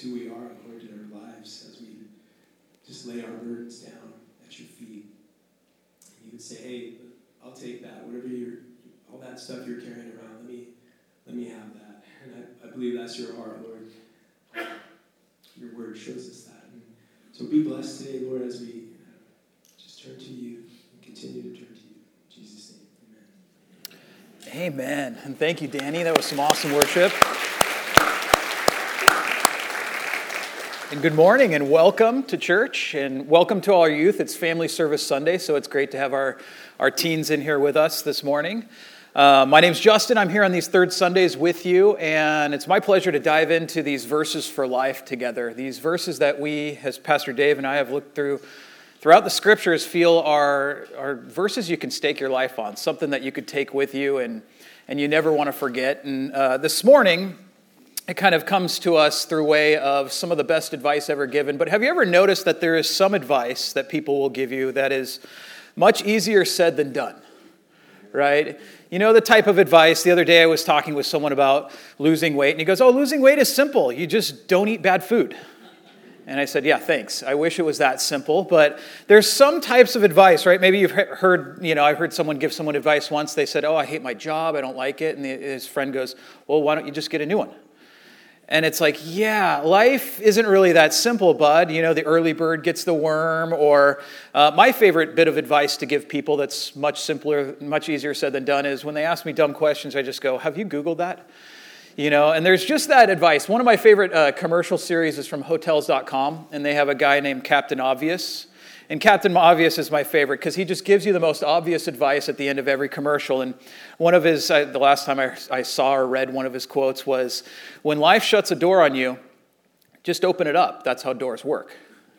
who we are, Lord, in our lives as we just lay our burdens down at your feet. And you would say, hey, I'll take that. Whatever you're, all that stuff you're carrying around, let me, let me have that. And I, I believe that's your heart, Lord. Your word shows us that. And so be blessed today, Lord, as we just turn to you and continue to turn to you. In Jesus' name, amen. Amen. And thank you, Danny. That was some awesome worship. And good morning and welcome to church and welcome to all our youth. It's Family Service Sunday, so it's great to have our, our teens in here with us this morning. Uh, my name's Justin. I'm here on these third Sundays with you, and it's my pleasure to dive into these verses for life together. These verses that we, as Pastor Dave and I have looked through throughout the scriptures, feel are, are verses you can stake your life on, something that you could take with you and, and you never want to forget. And uh, this morning, it kind of comes to us through way of some of the best advice ever given. But have you ever noticed that there is some advice that people will give you that is much easier said than done? Right? You know the type of advice. The other day I was talking with someone about losing weight, and he goes, Oh, losing weight is simple. You just don't eat bad food. And I said, Yeah, thanks. I wish it was that simple. But there's some types of advice, right? Maybe you've heard, you know, I've heard someone give someone advice once. They said, Oh, I hate my job. I don't like it. And his friend goes, Well, why don't you just get a new one? And it's like, yeah, life isn't really that simple, bud. You know, the early bird gets the worm. Or uh, my favorite bit of advice to give people that's much simpler, much easier said than done is when they ask me dumb questions, I just go, Have you Googled that? You know, and there's just that advice. One of my favorite uh, commercial series is from Hotels.com, and they have a guy named Captain Obvious. And Captain Obvious is my favorite because he just gives you the most obvious advice at the end of every commercial. And one of his, uh, the last time I, I saw or read one of his quotes was When life shuts a door on you, just open it up. That's how doors work.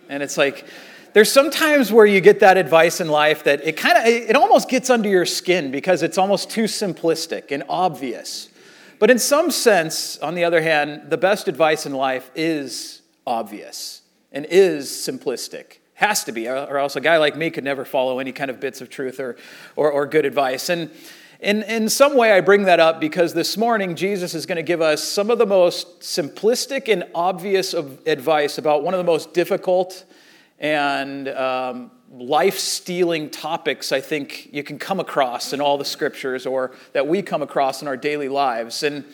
And it's like, there's sometimes where you get that advice in life that it kind of it almost gets under your skin because it's almost too simplistic and obvious but in some sense on the other hand the best advice in life is obvious and is simplistic has to be, or else a guy like me could never follow any kind of bits of truth or, or, or good advice. And in, in some way, I bring that up because this morning, Jesus is going to give us some of the most simplistic and obvious of advice about one of the most difficult and um, life stealing topics I think you can come across in all the scriptures or that we come across in our daily lives. And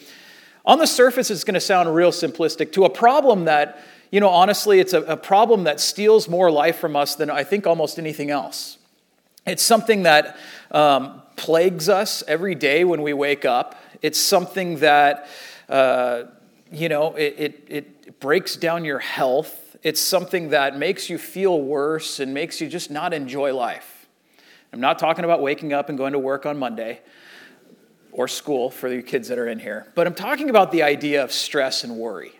on the surface, it's going to sound real simplistic to a problem that you know, honestly, it's a, a, problem that steals more life from us than I think almost anything else. It's something that um, plagues us every day when we wake up. It's something that, uh, you know, it, it, it breaks down your health. It's something that makes you feel worse and makes you just not enjoy life. I'm not talking about waking up and going to work on Monday or school for the kids that are in here, but I'm talking about the idea of stress and worry.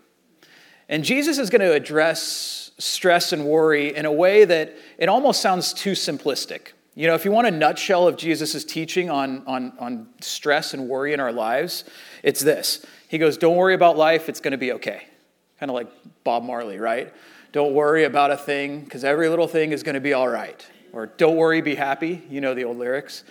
And Jesus is going to address stress and worry in a way that it almost sounds too simplistic. You know, if you want a nutshell of Jesus' teaching on, on, on stress and worry in our lives, it's this. He goes, Don't worry about life, it's going to be okay. Kind of like Bob Marley, right? Don't worry about a thing, because every little thing is going to be all right. Or don't worry, be happy. You know the old lyrics.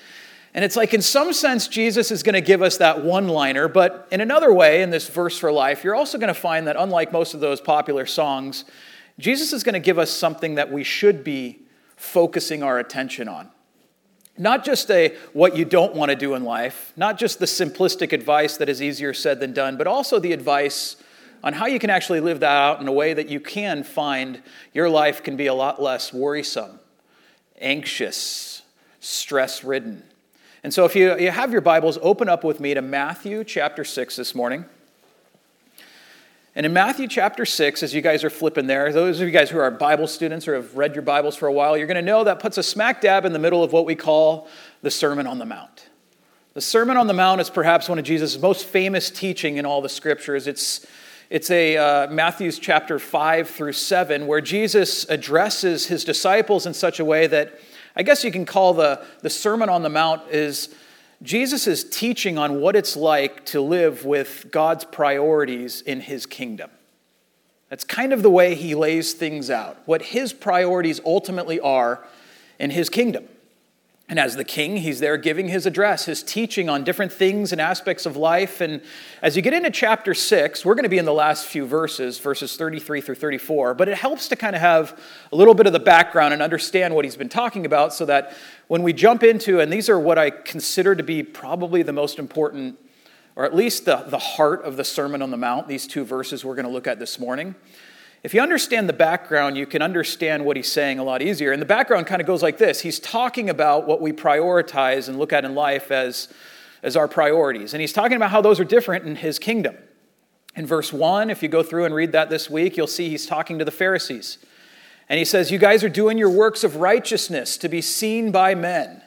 And it's like, in some sense, Jesus is going to give us that one liner, but in another way, in this verse for life, you're also going to find that, unlike most of those popular songs, Jesus is going to give us something that we should be focusing our attention on. Not just a what you don't want to do in life, not just the simplistic advice that is easier said than done, but also the advice on how you can actually live that out in a way that you can find your life can be a lot less worrisome, anxious, stress ridden. And so, if you, you have your Bibles, open up with me to Matthew chapter 6 this morning. And in Matthew chapter 6, as you guys are flipping there, those of you guys who are Bible students or have read your Bibles for a while, you're going to know that puts a smack dab in the middle of what we call the Sermon on the Mount. The Sermon on the Mount is perhaps one of Jesus' most famous teaching in all the scriptures. It's, it's a uh, Matthew's chapter 5 through 7, where Jesus addresses his disciples in such a way that I guess you can call the, the Sermon on the Mount is Jesus' teaching on what it's like to live with God's priorities in his kingdom. That's kind of the way he lays things out, what his priorities ultimately are in his kingdom. And as the king, he's there giving his address, his teaching on different things and aspects of life. And as you get into chapter six, we're going to be in the last few verses, verses 33 through 34, but it helps to kind of have a little bit of the background and understand what he's been talking about so that when we jump into, and these are what I consider to be probably the most important, or at least the, the heart of the Sermon on the Mount, these two verses we're going to look at this morning. If you understand the background, you can understand what he's saying a lot easier. And the background kind of goes like this He's talking about what we prioritize and look at in life as, as our priorities. And he's talking about how those are different in his kingdom. In verse 1, if you go through and read that this week, you'll see he's talking to the Pharisees. And he says, You guys are doing your works of righteousness to be seen by men.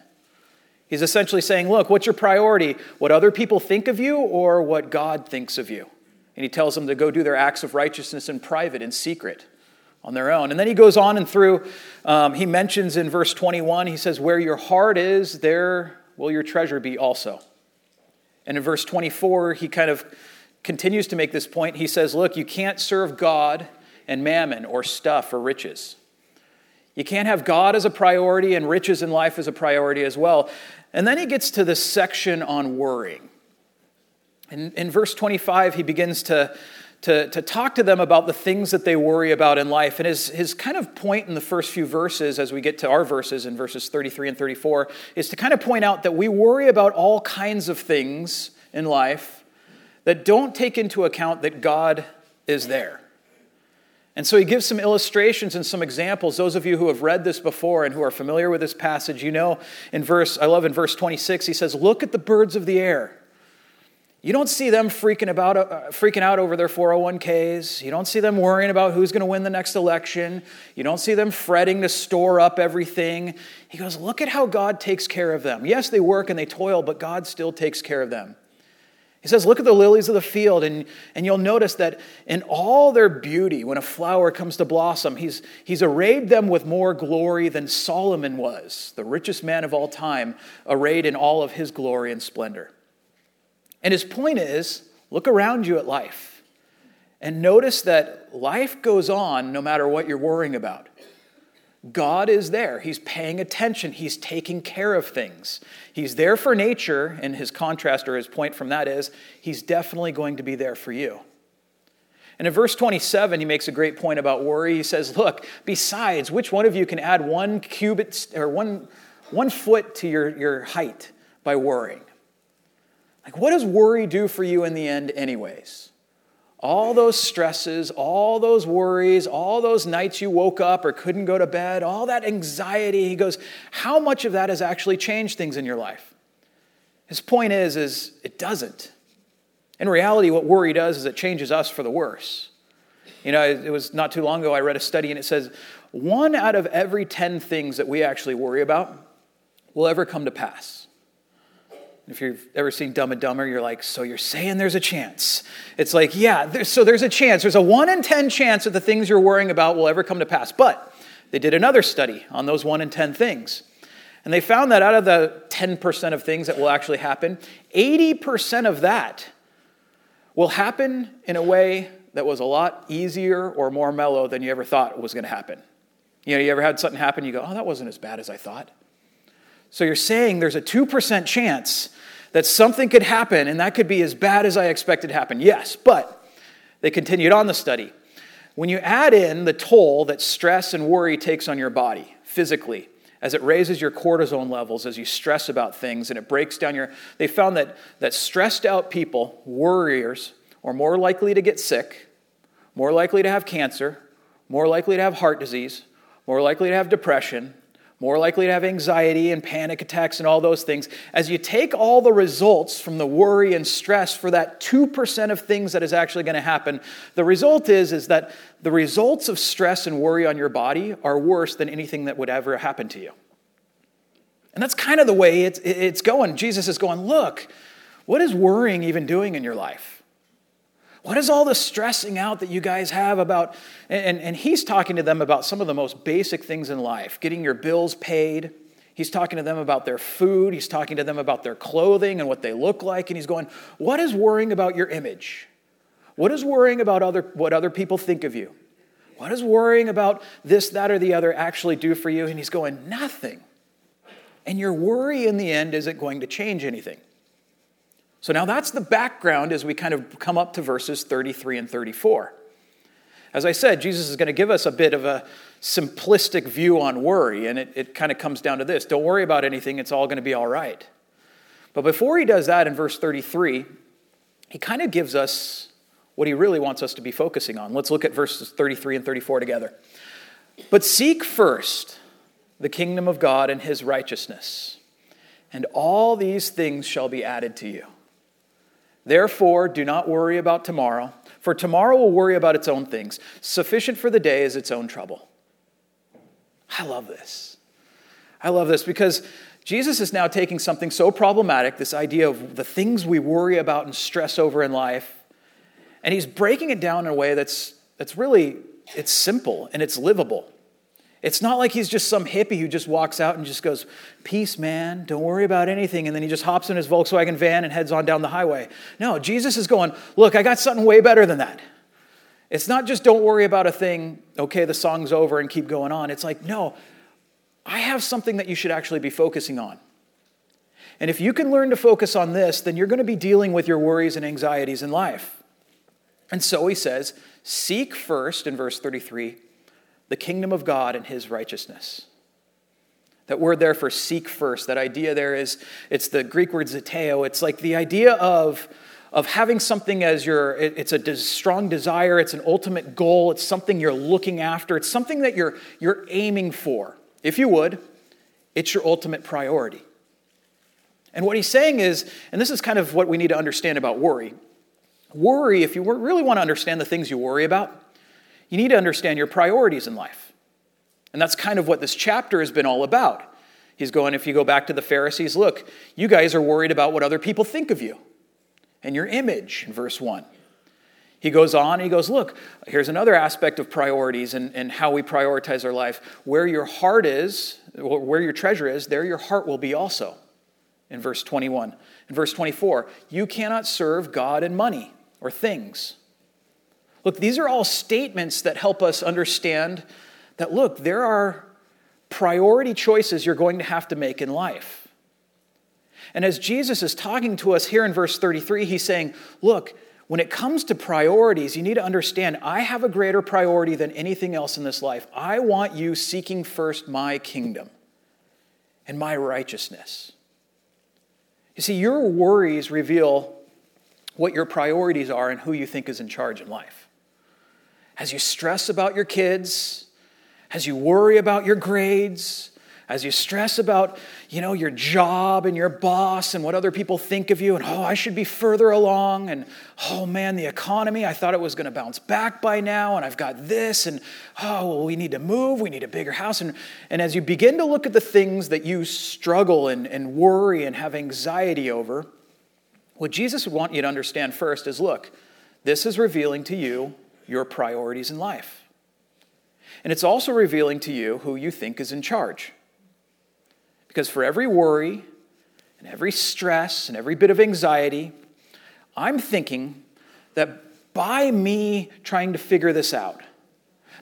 He's essentially saying, Look, what's your priority? What other people think of you or what God thinks of you? And he tells them to go do their acts of righteousness in private, in secret, on their own. And then he goes on and through, um, he mentions in verse 21, he says, Where your heart is, there will your treasure be also. And in verse 24, he kind of continues to make this point. He says, Look, you can't serve God and mammon or stuff or riches. You can't have God as a priority and riches in life as a priority as well. And then he gets to this section on worrying. In, in verse 25, he begins to, to, to talk to them about the things that they worry about in life. And his, his kind of point in the first few verses, as we get to our verses in verses 33 and 34, is to kind of point out that we worry about all kinds of things in life that don't take into account that God is there. And so he gives some illustrations and some examples. Those of you who have read this before and who are familiar with this passage, you know in verse, I love in verse 26, he says, Look at the birds of the air. You don't see them freaking, about, uh, freaking out over their 401ks. You don't see them worrying about who's going to win the next election. You don't see them fretting to store up everything. He goes, Look at how God takes care of them. Yes, they work and they toil, but God still takes care of them. He says, Look at the lilies of the field, and, and you'll notice that in all their beauty, when a flower comes to blossom, he's, he's arrayed them with more glory than Solomon was, the richest man of all time, arrayed in all of his glory and splendor. And his point is look around you at life and notice that life goes on no matter what you're worrying about. God is there. He's paying attention. He's taking care of things. He's there for nature, and his contrast or his point from that is he's definitely going to be there for you. And in verse 27, he makes a great point about worry. He says, Look, besides, which one of you can add one cubit or one, one foot to your, your height by worrying? Like, what does worry do for you in the end, anyways? All those stresses, all those worries, all those nights you woke up or couldn't go to bed, all that anxiety. He goes, how much of that has actually changed things in your life? His point is, is it doesn't. In reality, what worry does is it changes us for the worse. You know, it was not too long ago I read a study and it says one out of every 10 things that we actually worry about will ever come to pass. If you've ever seen Dumb and Dumber, you're like, so you're saying there's a chance. It's like, yeah, there's, so there's a chance. There's a one in 10 chance that the things you're worrying about will ever come to pass. But they did another study on those one in 10 things. And they found that out of the 10% of things that will actually happen, 80% of that will happen in a way that was a lot easier or more mellow than you ever thought was going to happen. You know, you ever had something happen, you go, oh, that wasn't as bad as I thought. So you're saying there's a 2% chance that something could happen and that could be as bad as I expected happen. Yes, but they continued on the study. When you add in the toll that stress and worry takes on your body physically, as it raises your cortisone levels as you stress about things and it breaks down your they found that, that stressed out people worriers are more likely to get sick more likely to have cancer more likely to have heart disease more likely to have depression more likely to have anxiety and panic attacks and all those things. As you take all the results from the worry and stress for that 2% of things that is actually going to happen, the result is, is that the results of stress and worry on your body are worse than anything that would ever happen to you. And that's kind of the way it's, it's going. Jesus is going, look, what is worrying even doing in your life? What is all the stressing out that you guys have about? And, and he's talking to them about some of the most basic things in life getting your bills paid. He's talking to them about their food. He's talking to them about their clothing and what they look like. And he's going, What is worrying about your image? What is worrying about other, what other people think of you? What is worrying about this, that, or the other actually do for you? And he's going, Nothing. And your worry in the end isn't going to change anything. So now that's the background as we kind of come up to verses 33 and 34. As I said, Jesus is going to give us a bit of a simplistic view on worry, and it, it kind of comes down to this don't worry about anything, it's all going to be all right. But before he does that in verse 33, he kind of gives us what he really wants us to be focusing on. Let's look at verses 33 and 34 together. But seek first the kingdom of God and his righteousness, and all these things shall be added to you. Therefore, do not worry about tomorrow, for tomorrow will worry about its own things. Sufficient for the day is its own trouble. I love this. I love this because Jesus is now taking something so problematic, this idea of the things we worry about and stress over in life, and he's breaking it down in a way that's, that's really, it's simple and it's livable. It's not like he's just some hippie who just walks out and just goes, Peace, man, don't worry about anything. And then he just hops in his Volkswagen van and heads on down the highway. No, Jesus is going, Look, I got something way better than that. It's not just don't worry about a thing, okay, the song's over and keep going on. It's like, no, I have something that you should actually be focusing on. And if you can learn to focus on this, then you're going to be dealing with your worries and anxieties in life. And so he says, Seek first, in verse 33, the kingdom of God and his righteousness. That word there for seek first, that idea there is, it's the Greek word zeteo. It's like the idea of, of having something as your, it's a strong desire, it's an ultimate goal, it's something you're looking after, it's something that you're, you're aiming for. If you would, it's your ultimate priority. And what he's saying is, and this is kind of what we need to understand about worry. Worry, if you really want to understand the things you worry about, you need to understand your priorities in life. And that's kind of what this chapter has been all about. He's going, if you go back to the Pharisees, look, you guys are worried about what other people think of you and your image, in verse 1. He goes on, he goes, Look, here's another aspect of priorities and, and how we prioritize our life. Where your heart is, where your treasure is, there your heart will be also, in verse 21. In verse 24, you cannot serve God and money or things. Look, these are all statements that help us understand that, look, there are priority choices you're going to have to make in life. And as Jesus is talking to us here in verse 33, he's saying, look, when it comes to priorities, you need to understand I have a greater priority than anything else in this life. I want you seeking first my kingdom and my righteousness. You see, your worries reveal what your priorities are and who you think is in charge in life as you stress about your kids, as you worry about your grades, as you stress about, you know, your job and your boss and what other people think of you and oh, I should be further along and oh man, the economy, I thought it was going to bounce back by now and I've got this and oh, well, we need to move, we need a bigger house. And and as you begin to look at the things that you struggle and, and worry and have anxiety over, what Jesus would want you to understand first is look, this is revealing to you your priorities in life. And it's also revealing to you who you think is in charge. Because for every worry and every stress and every bit of anxiety, I'm thinking that by me trying to figure this out,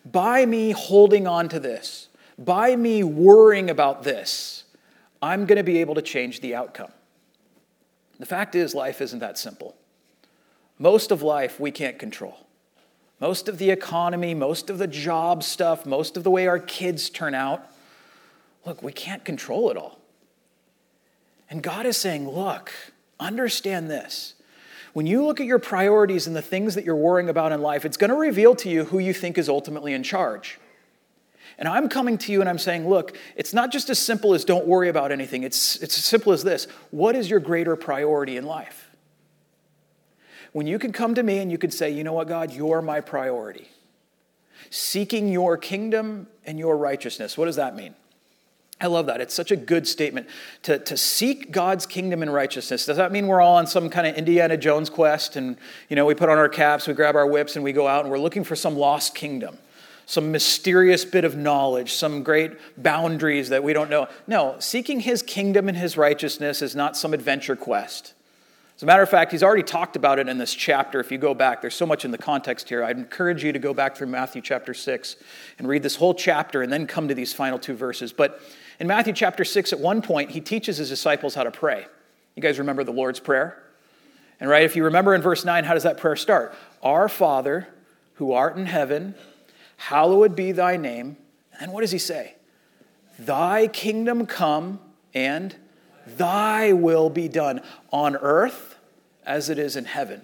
by me holding on to this, by me worrying about this, I'm going to be able to change the outcome. The fact is, life isn't that simple. Most of life we can't control. Most of the economy, most of the job stuff, most of the way our kids turn out, look, we can't control it all. And God is saying, look, understand this. When you look at your priorities and the things that you're worrying about in life, it's going to reveal to you who you think is ultimately in charge. And I'm coming to you and I'm saying, look, it's not just as simple as don't worry about anything. It's, it's as simple as this What is your greater priority in life? When you can come to me and you can say, you know what, God, you're my priority. Seeking your kingdom and your righteousness. What does that mean? I love that. It's such a good statement. To, to seek God's kingdom and righteousness. Does that mean we're all on some kind of Indiana Jones quest and, you know, we put on our caps, we grab our whips, and we go out and we're looking for some lost kingdom, some mysterious bit of knowledge, some great boundaries that we don't know? No, seeking his kingdom and his righteousness is not some adventure quest. As a matter of fact, he's already talked about it in this chapter. If you go back, there's so much in the context here. I'd encourage you to go back through Matthew chapter 6 and read this whole chapter and then come to these final two verses. But in Matthew chapter 6, at one point, he teaches his disciples how to pray. You guys remember the Lord's Prayer? And right, if you remember in verse 9, how does that prayer start? Our Father, who art in heaven, hallowed be thy name. And what does he say? Thy kingdom come and Thy will be done on earth as it is in heaven.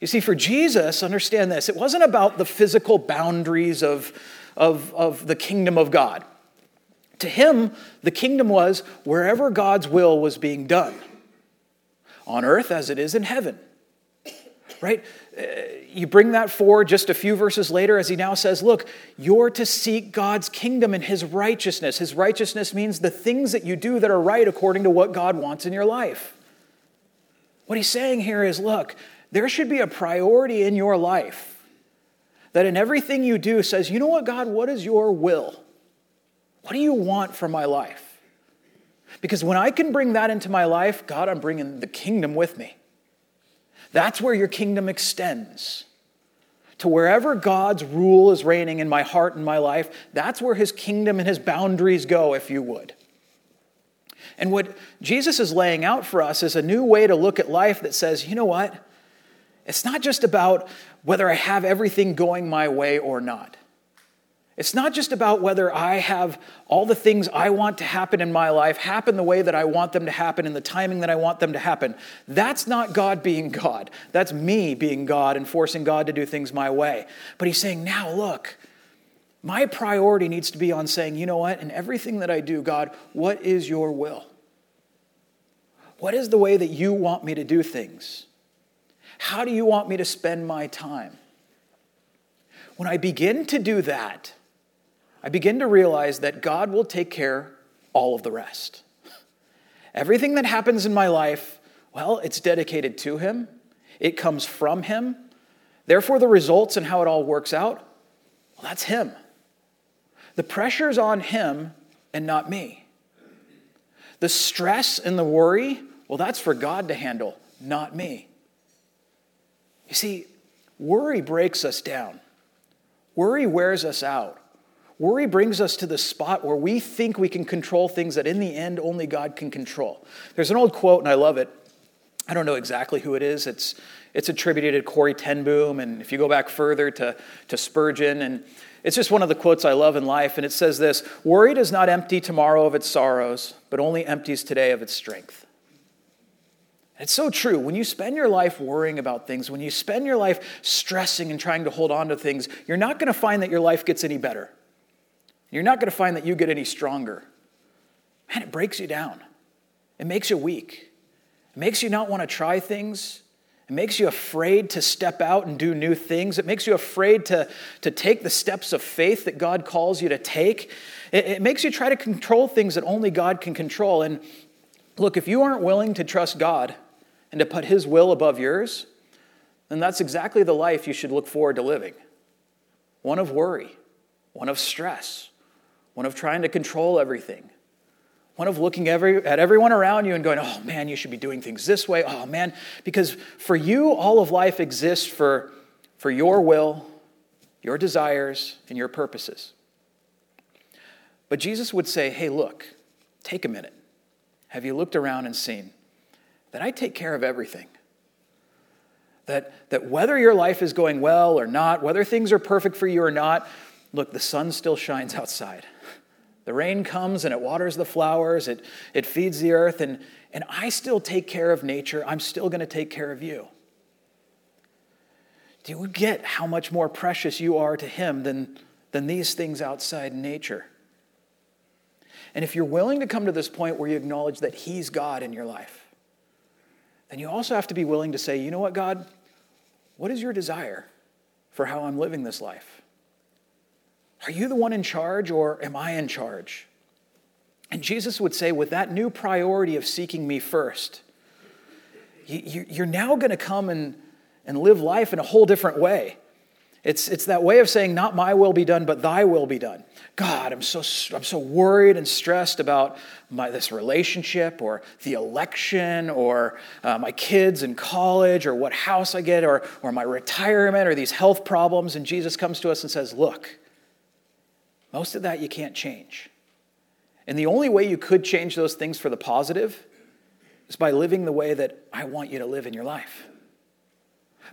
You see, for Jesus, understand this, it wasn't about the physical boundaries of, of, of the kingdom of God. To him, the kingdom was wherever God's will was being done, on earth as it is in heaven. Right? Uh, you bring that forward just a few verses later as he now says, Look, you're to seek God's kingdom and his righteousness. His righteousness means the things that you do that are right according to what God wants in your life. What he's saying here is, Look, there should be a priority in your life that in everything you do says, You know what, God, what is your will? What do you want for my life? Because when I can bring that into my life, God, I'm bringing the kingdom with me. That's where your kingdom extends. To wherever God's rule is reigning in my heart and my life, that's where his kingdom and his boundaries go, if you would. And what Jesus is laying out for us is a new way to look at life that says, you know what? It's not just about whether I have everything going my way or not. It's not just about whether I have all the things I want to happen in my life happen the way that I want them to happen in the timing that I want them to happen. That's not God being God. That's me being God and forcing God to do things my way. But he's saying, now look, my priority needs to be on saying, you know what, in everything that I do, God, what is your will? What is the way that you want me to do things? How do you want me to spend my time? When I begin to do that, I begin to realize that God will take care all of the rest. Everything that happens in my life, well, it's dedicated to Him, it comes from Him. Therefore, the results and how it all works out, well, that's Him. The pressure's on Him and not me. The stress and the worry, well, that's for God to handle, not me. You see, worry breaks us down, worry wears us out. Worry brings us to the spot where we think we can control things that in the end only God can control. There's an old quote, and I love it. I don't know exactly who it is. It's, it's attributed to Corrie ten Boom, and if you go back further to, to Spurgeon, and it's just one of the quotes I love in life, and it says this Worry does not empty tomorrow of its sorrows, but only empties today of its strength. It's so true. When you spend your life worrying about things, when you spend your life stressing and trying to hold on to things, you're not going to find that your life gets any better. You're not going to find that you get any stronger. Man, it breaks you down. It makes you weak. It makes you not want to try things. It makes you afraid to step out and do new things. It makes you afraid to, to take the steps of faith that God calls you to take. It, it makes you try to control things that only God can control. And look, if you aren't willing to trust God and to put His will above yours, then that's exactly the life you should look forward to living one of worry, one of stress, one of trying to control everything, one of looking every, at everyone around you and going, oh man, you should be doing things this way. Oh man, because for you, all of life exists for, for your will, your desires, and your purposes. But Jesus would say, hey, look, take a minute. Have you looked around and seen that I take care of everything? That, that whether your life is going well or not, whether things are perfect for you or not, look, the sun still shines outside. The rain comes and it waters the flowers, it, it feeds the earth, and, and I still take care of nature. I'm still going to take care of you. Do you get how much more precious you are to Him than, than these things outside nature? And if you're willing to come to this point where you acknowledge that He's God in your life, then you also have to be willing to say, you know what, God, what is your desire for how I'm living this life? Are you the one in charge or am I in charge? And Jesus would say, with that new priority of seeking me first, you're now going to come and, and live life in a whole different way. It's, it's that way of saying, Not my will be done, but thy will be done. God, I'm so, I'm so worried and stressed about my, this relationship or the election or uh, my kids in college or what house I get or, or my retirement or these health problems. And Jesus comes to us and says, Look, most of that you can't change. And the only way you could change those things for the positive is by living the way that I want you to live in your life.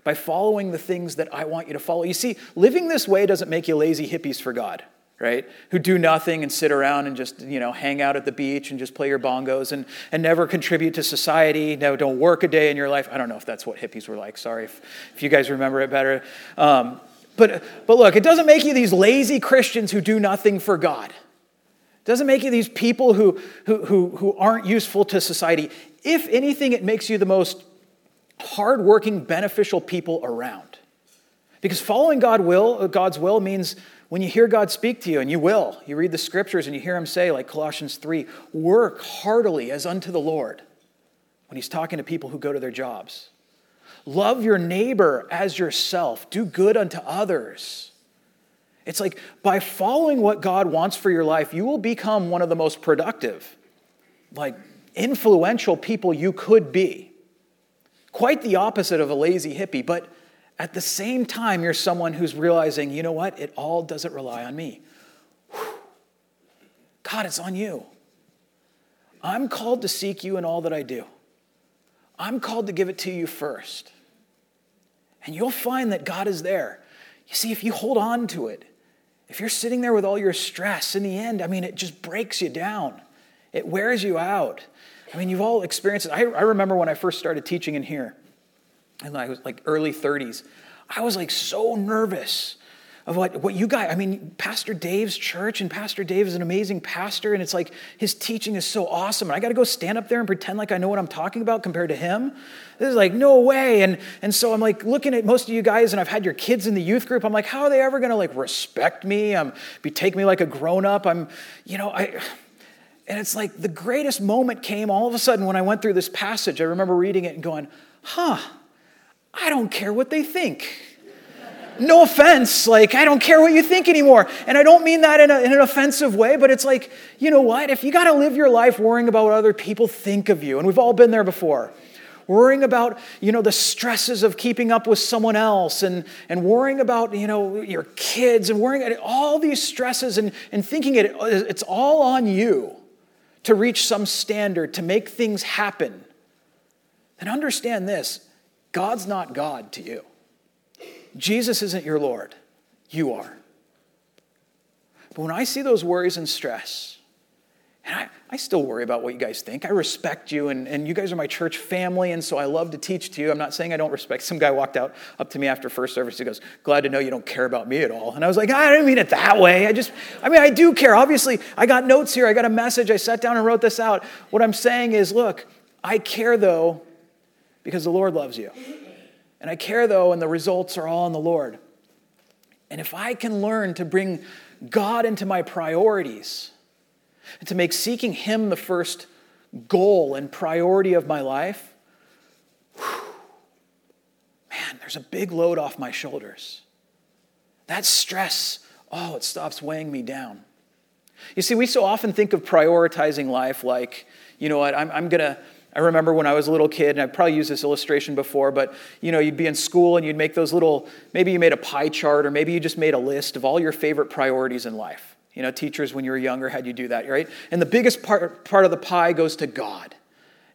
By following the things that I want you to follow. You see, living this way doesn't make you lazy hippies for God right? Who do nothing and sit around and just, you know, hang out at the beach and just play your bongos and, and never contribute to society. No, don't work a day in your life. I don't know if that's what hippies were like. Sorry if, if you guys remember it better. Um, but, but look, it doesn't make you these lazy Christians who do nothing for God. It doesn't make you these people who, who, who, who aren't useful to society. If anything, it makes you the most hardworking, beneficial people around. Because following God will, God's will means when you hear God speak to you, and you will, you read the scriptures and you hear him say, like Colossians 3, work heartily as unto the Lord when he's talking to people who go to their jobs. Love your neighbor as yourself, do good unto others. It's like by following what God wants for your life, you will become one of the most productive, like influential people you could be. Quite the opposite of a lazy hippie, but at the same time, you're someone who's realizing, you know what? It all doesn't rely on me. Whew. God, it's on you. I'm called to seek you in all that I do. I'm called to give it to you first. And you'll find that God is there. You see, if you hold on to it, if you're sitting there with all your stress, in the end, I mean, it just breaks you down. It wears you out. I mean, you've all experienced it. I, I remember when I first started teaching in here and I was like early 30s. I was like so nervous of what, what you guys, I mean, Pastor Dave's church, and Pastor Dave is an amazing pastor, and it's like his teaching is so awesome. And I got to go stand up there and pretend like I know what I'm talking about compared to him. This is like, no way. And, and so I'm like looking at most of you guys, and I've had your kids in the youth group. I'm like, how are they ever to like respect me? Um, be take me like a grown up? I'm, you know, I. And it's like the greatest moment came all of a sudden when I went through this passage. I remember reading it and going, huh, I don't care what they think. No offense, like, I don't care what you think anymore. And I don't mean that in, a, in an offensive way, but it's like, you know what? If you got to live your life worrying about what other people think of you, and we've all been there before, worrying about you know the stresses of keeping up with someone else and, and worrying about you know your kids and worrying all these stresses and, and thinking it, it's all on you to reach some standard to make things happen then understand this God's not God to you. Jesus isn't your Lord. You are. But when I see those worries and stress, and I, I still worry about what you guys think. I respect you, and, and you guys are my church family, and so I love to teach to you. I'm not saying I don't respect. Some guy walked out up to me after first service. He goes, Glad to know you don't care about me at all. And I was like, I didn't mean it that way. I just, I mean, I do care. Obviously, I got notes here. I got a message. I sat down and wrote this out. What I'm saying is, look, I care though because the Lord loves you. And I care though, and the results are all in the Lord. And if I can learn to bring God into my priorities, and to make seeking Him the first goal and priority of my life, whew, man, there's a big load off my shoulders. That stress, oh, it stops weighing me down. You see, we so often think of prioritizing life like, you know what, I'm, I'm going to I remember when I was a little kid, and I've probably used this illustration before, but you know, you'd be in school and you'd make those little, maybe you made a pie chart, or maybe you just made a list of all your favorite priorities in life. You know, teachers, when you were younger, had you do that, right? And the biggest part, part of the pie goes to God.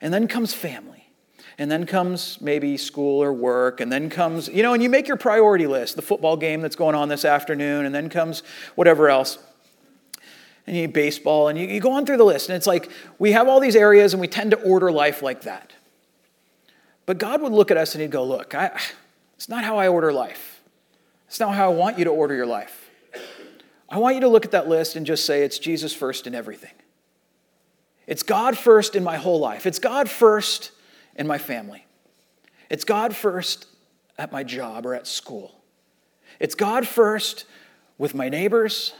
And then comes family. And then comes maybe school or work. And then comes, you know, and you make your priority list, the football game that's going on this afternoon. And then comes whatever else and you baseball, and you, you go on through the list. And it's like we have all these areas, and we tend to order life like that. But God would look at us and He'd go, Look, I, it's not how I order life. It's not how I want you to order your life. I want you to look at that list and just say, It's Jesus first in everything. It's God first in my whole life. It's God first in my family. It's God first at my job or at school. It's God first with my neighbors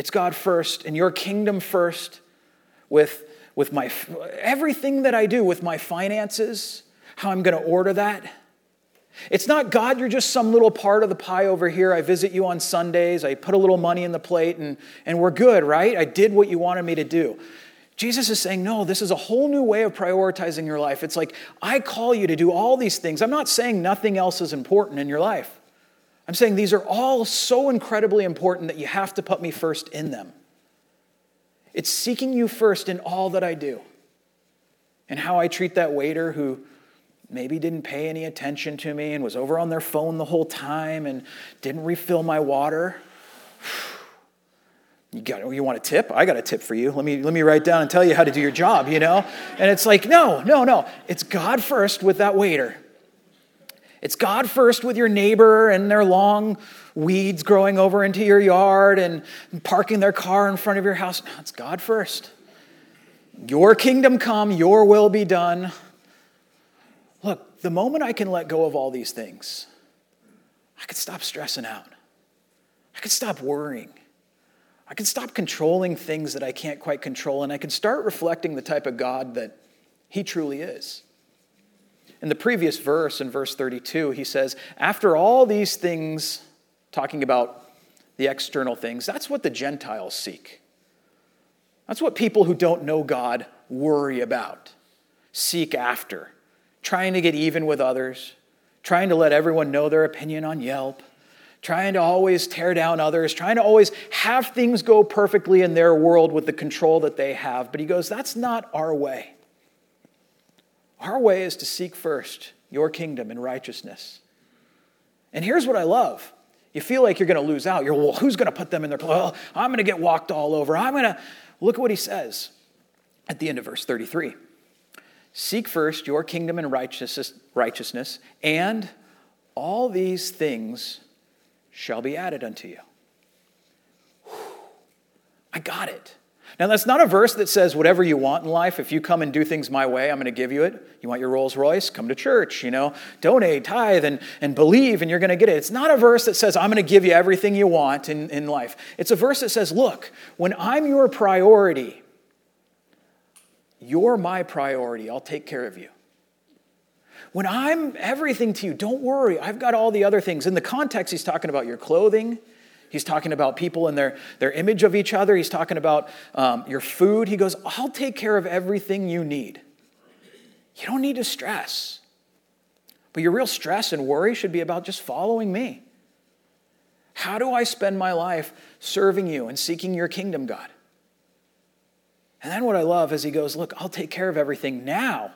it's God first and your kingdom first with, with my everything that I do with my finances, how I'm going to order that. It's not, God, you're just some little part of the pie over here. I visit you on Sundays. I put a little money in the plate and, and we're good, right? I did what you wanted me to do. Jesus is saying, no, this is a whole new way of prioritizing your life. It's like, I call you to do all these things. I'm not saying nothing else is important in your life. I'm saying these are all so incredibly important that you have to put me first in them. It's seeking you first in all that I do. And how I treat that waiter who maybe didn't pay any attention to me and was over on their phone the whole time and didn't refill my water. You, got, oh, you want a tip? I got a tip for you. Let me, let me write down and tell you how to do your job, you know? And it's like, no, no, no. It's God first with that waiter. It's God first with your neighbor and their long weeds growing over into your yard and parking their car in front of your house. No, it's God first. Your kingdom come, your will be done. Look, the moment I can let go of all these things, I could stop stressing out. I could stop worrying. I can stop controlling things that I can't quite control, and I can start reflecting the type of God that He truly is. In the previous verse, in verse 32, he says, After all these things, talking about the external things, that's what the Gentiles seek. That's what people who don't know God worry about, seek after, trying to get even with others, trying to let everyone know their opinion on Yelp, trying to always tear down others, trying to always have things go perfectly in their world with the control that they have. But he goes, that's not our way. Our way is to seek first your kingdom and righteousness. And here's what I love. You feel like you're going to lose out. You're, well, who's going to put them in their place? Well, I'm going to get walked all over. I'm going to. Look at what he says at the end of verse 33. Seek first your kingdom and righteousness, righteousness, and all these things shall be added unto you. I got it. Now, that's not a verse that says, whatever you want in life, if you come and do things my way, I'm going to give you it. You want your Rolls Royce? Come to church, you know, donate, tithe, and, and believe, and you're going to get it. It's not a verse that says, I'm going to give you everything you want in, in life. It's a verse that says, look, when I'm your priority, you're my priority. I'll take care of you. When I'm everything to you, don't worry. I've got all the other things. In the context, he's talking about your clothing. He's talking about people and their, their image of each other. He's talking about um, your food. He goes, I'll take care of everything you need. You don't need to stress. But your real stress and worry should be about just following me. How do I spend my life serving you and seeking your kingdom, God? And then what I love is he goes, Look, I'll take care of everything now.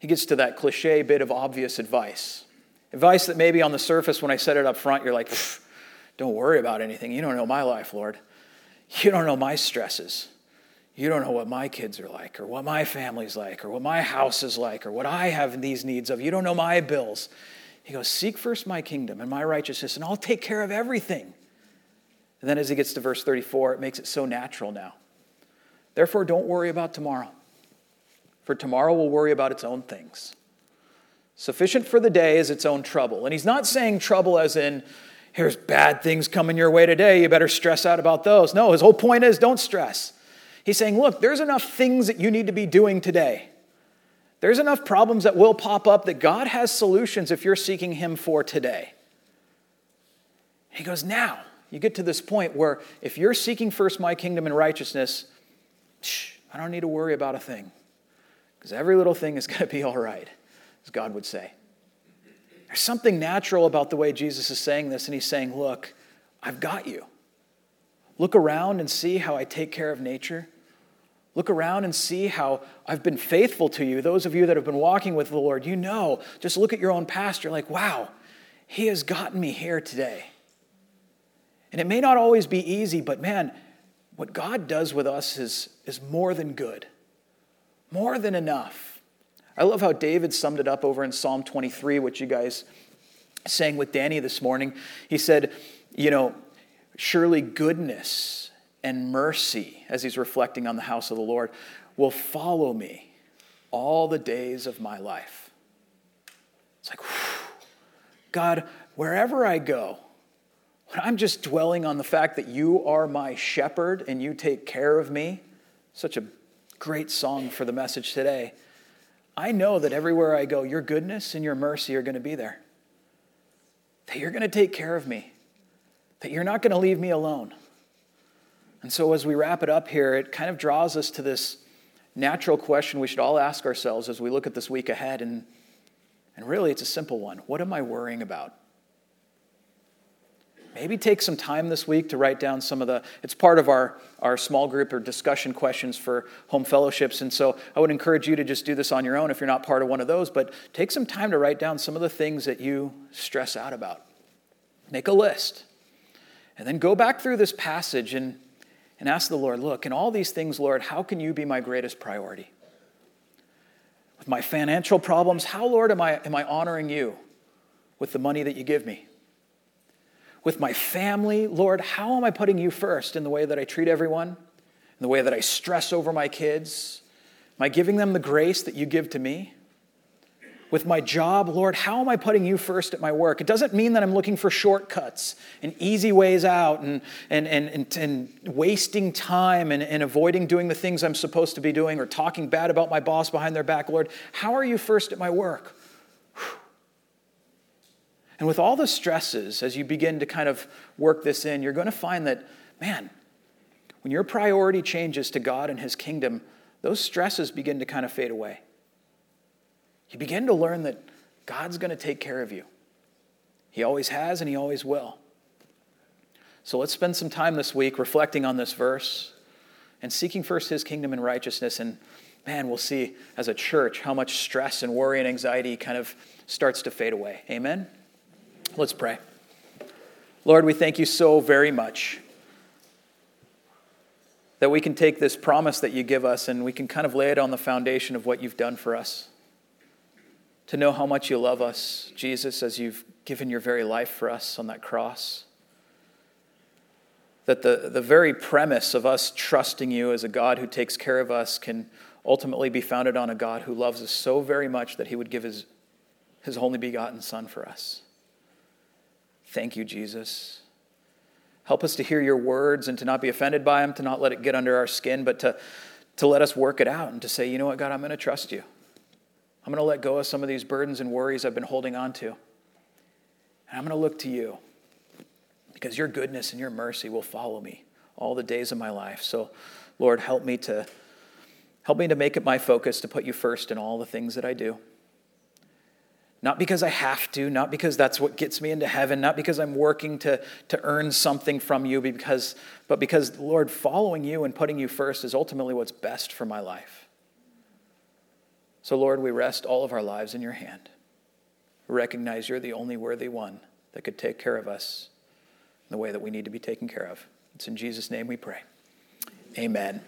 He gets to that cliche bit of obvious advice. Advice that maybe on the surface, when I said it up front, you're like, don't worry about anything. You don't know my life, Lord. You don't know my stresses. You don't know what my kids are like, or what my family's like, or what my house is like, or what I have these needs of. You don't know my bills. He goes, Seek first my kingdom and my righteousness, and I'll take care of everything. And then as he gets to verse 34, it makes it so natural now. Therefore, don't worry about tomorrow for tomorrow will worry about its own things. Sufficient for the day is its own trouble. And he's not saying trouble as in, here's bad things coming your way today, you better stress out about those. No, his whole point is don't stress. He's saying, look, there's enough things that you need to be doing today. There's enough problems that will pop up that God has solutions if you're seeking Him for today. He goes, now, you get to this point where if you're seeking first my kingdom and righteousness, shh, I don't need to worry about a thing because every little thing is going to be all right, as God would say. There's something natural about the way Jesus is saying this, and he's saying, Look, I've got you. Look around and see how I take care of nature. Look around and see how I've been faithful to you. Those of you that have been walking with the Lord, you know, just look at your own past. You're like, wow, He has gotten me here today. And it may not always be easy, but man, what God does with us is, is more than good. More than enough. I love how David summed it up over in Psalm 23, which you guys sang with Danny this morning. He said, You know, surely goodness and mercy, as he's reflecting on the house of the Lord, will follow me all the days of my life. It's like, whew, God, wherever I go, when I'm just dwelling on the fact that you are my shepherd and you take care of me, such a great song for the message today. I know that everywhere I go, your goodness and your mercy are going to be there. that you're going to take care of me, that you're not going to leave me alone. And so, as we wrap it up here, it kind of draws us to this natural question we should all ask ourselves as we look at this week ahead. And, and really, it's a simple one What am I worrying about? Maybe take some time this week to write down some of the, it's part of our, our small group or discussion questions for home fellowships. And so I would encourage you to just do this on your own if you're not part of one of those, but take some time to write down some of the things that you stress out about. Make a list. And then go back through this passage and, and ask the Lord, look, in all these things, Lord, how can you be my greatest priority? With my financial problems, how, Lord, am I, am I honoring you with the money that you give me? With my family, Lord, how am I putting you first in the way that I treat everyone, in the way that I stress over my kids? Am I giving them the grace that you give to me? With my job, Lord, how am I putting you first at my work? It doesn't mean that I'm looking for shortcuts and easy ways out and, and, and, and, and wasting time and, and avoiding doing the things I'm supposed to be doing or talking bad about my boss behind their back. Lord, how are you first at my work? And with all the stresses, as you begin to kind of work this in, you're going to find that, man, when your priority changes to God and His kingdom, those stresses begin to kind of fade away. You begin to learn that God's going to take care of you. He always has and He always will. So let's spend some time this week reflecting on this verse and seeking first His kingdom and righteousness. And man, we'll see as a church how much stress and worry and anxiety kind of starts to fade away. Amen? Let's pray. Lord, we thank you so very much that we can take this promise that you give us and we can kind of lay it on the foundation of what you've done for us. To know how much you love us, Jesus, as you've given your very life for us on that cross. That the, the very premise of us trusting you as a God who takes care of us can ultimately be founded on a God who loves us so very much that he would give his, his only begotten Son for us. Thank you, Jesus. Help us to hear your words and to not be offended by them, to not let it get under our skin, but to, to let us work it out and to say, you know what, God, I'm going to trust you. I'm going to let go of some of these burdens and worries I've been holding on to. And I'm going to look to you because your goodness and your mercy will follow me all the days of my life. So, Lord, help me to help me to make it my focus to put you first in all the things that I do. Not because I have to, not because that's what gets me into heaven, not because I'm working to, to earn something from you, because, but because, Lord, following you and putting you first is ultimately what's best for my life. So, Lord, we rest all of our lives in your hand. We recognize you're the only worthy one that could take care of us in the way that we need to be taken care of. It's in Jesus' name we pray. Amen.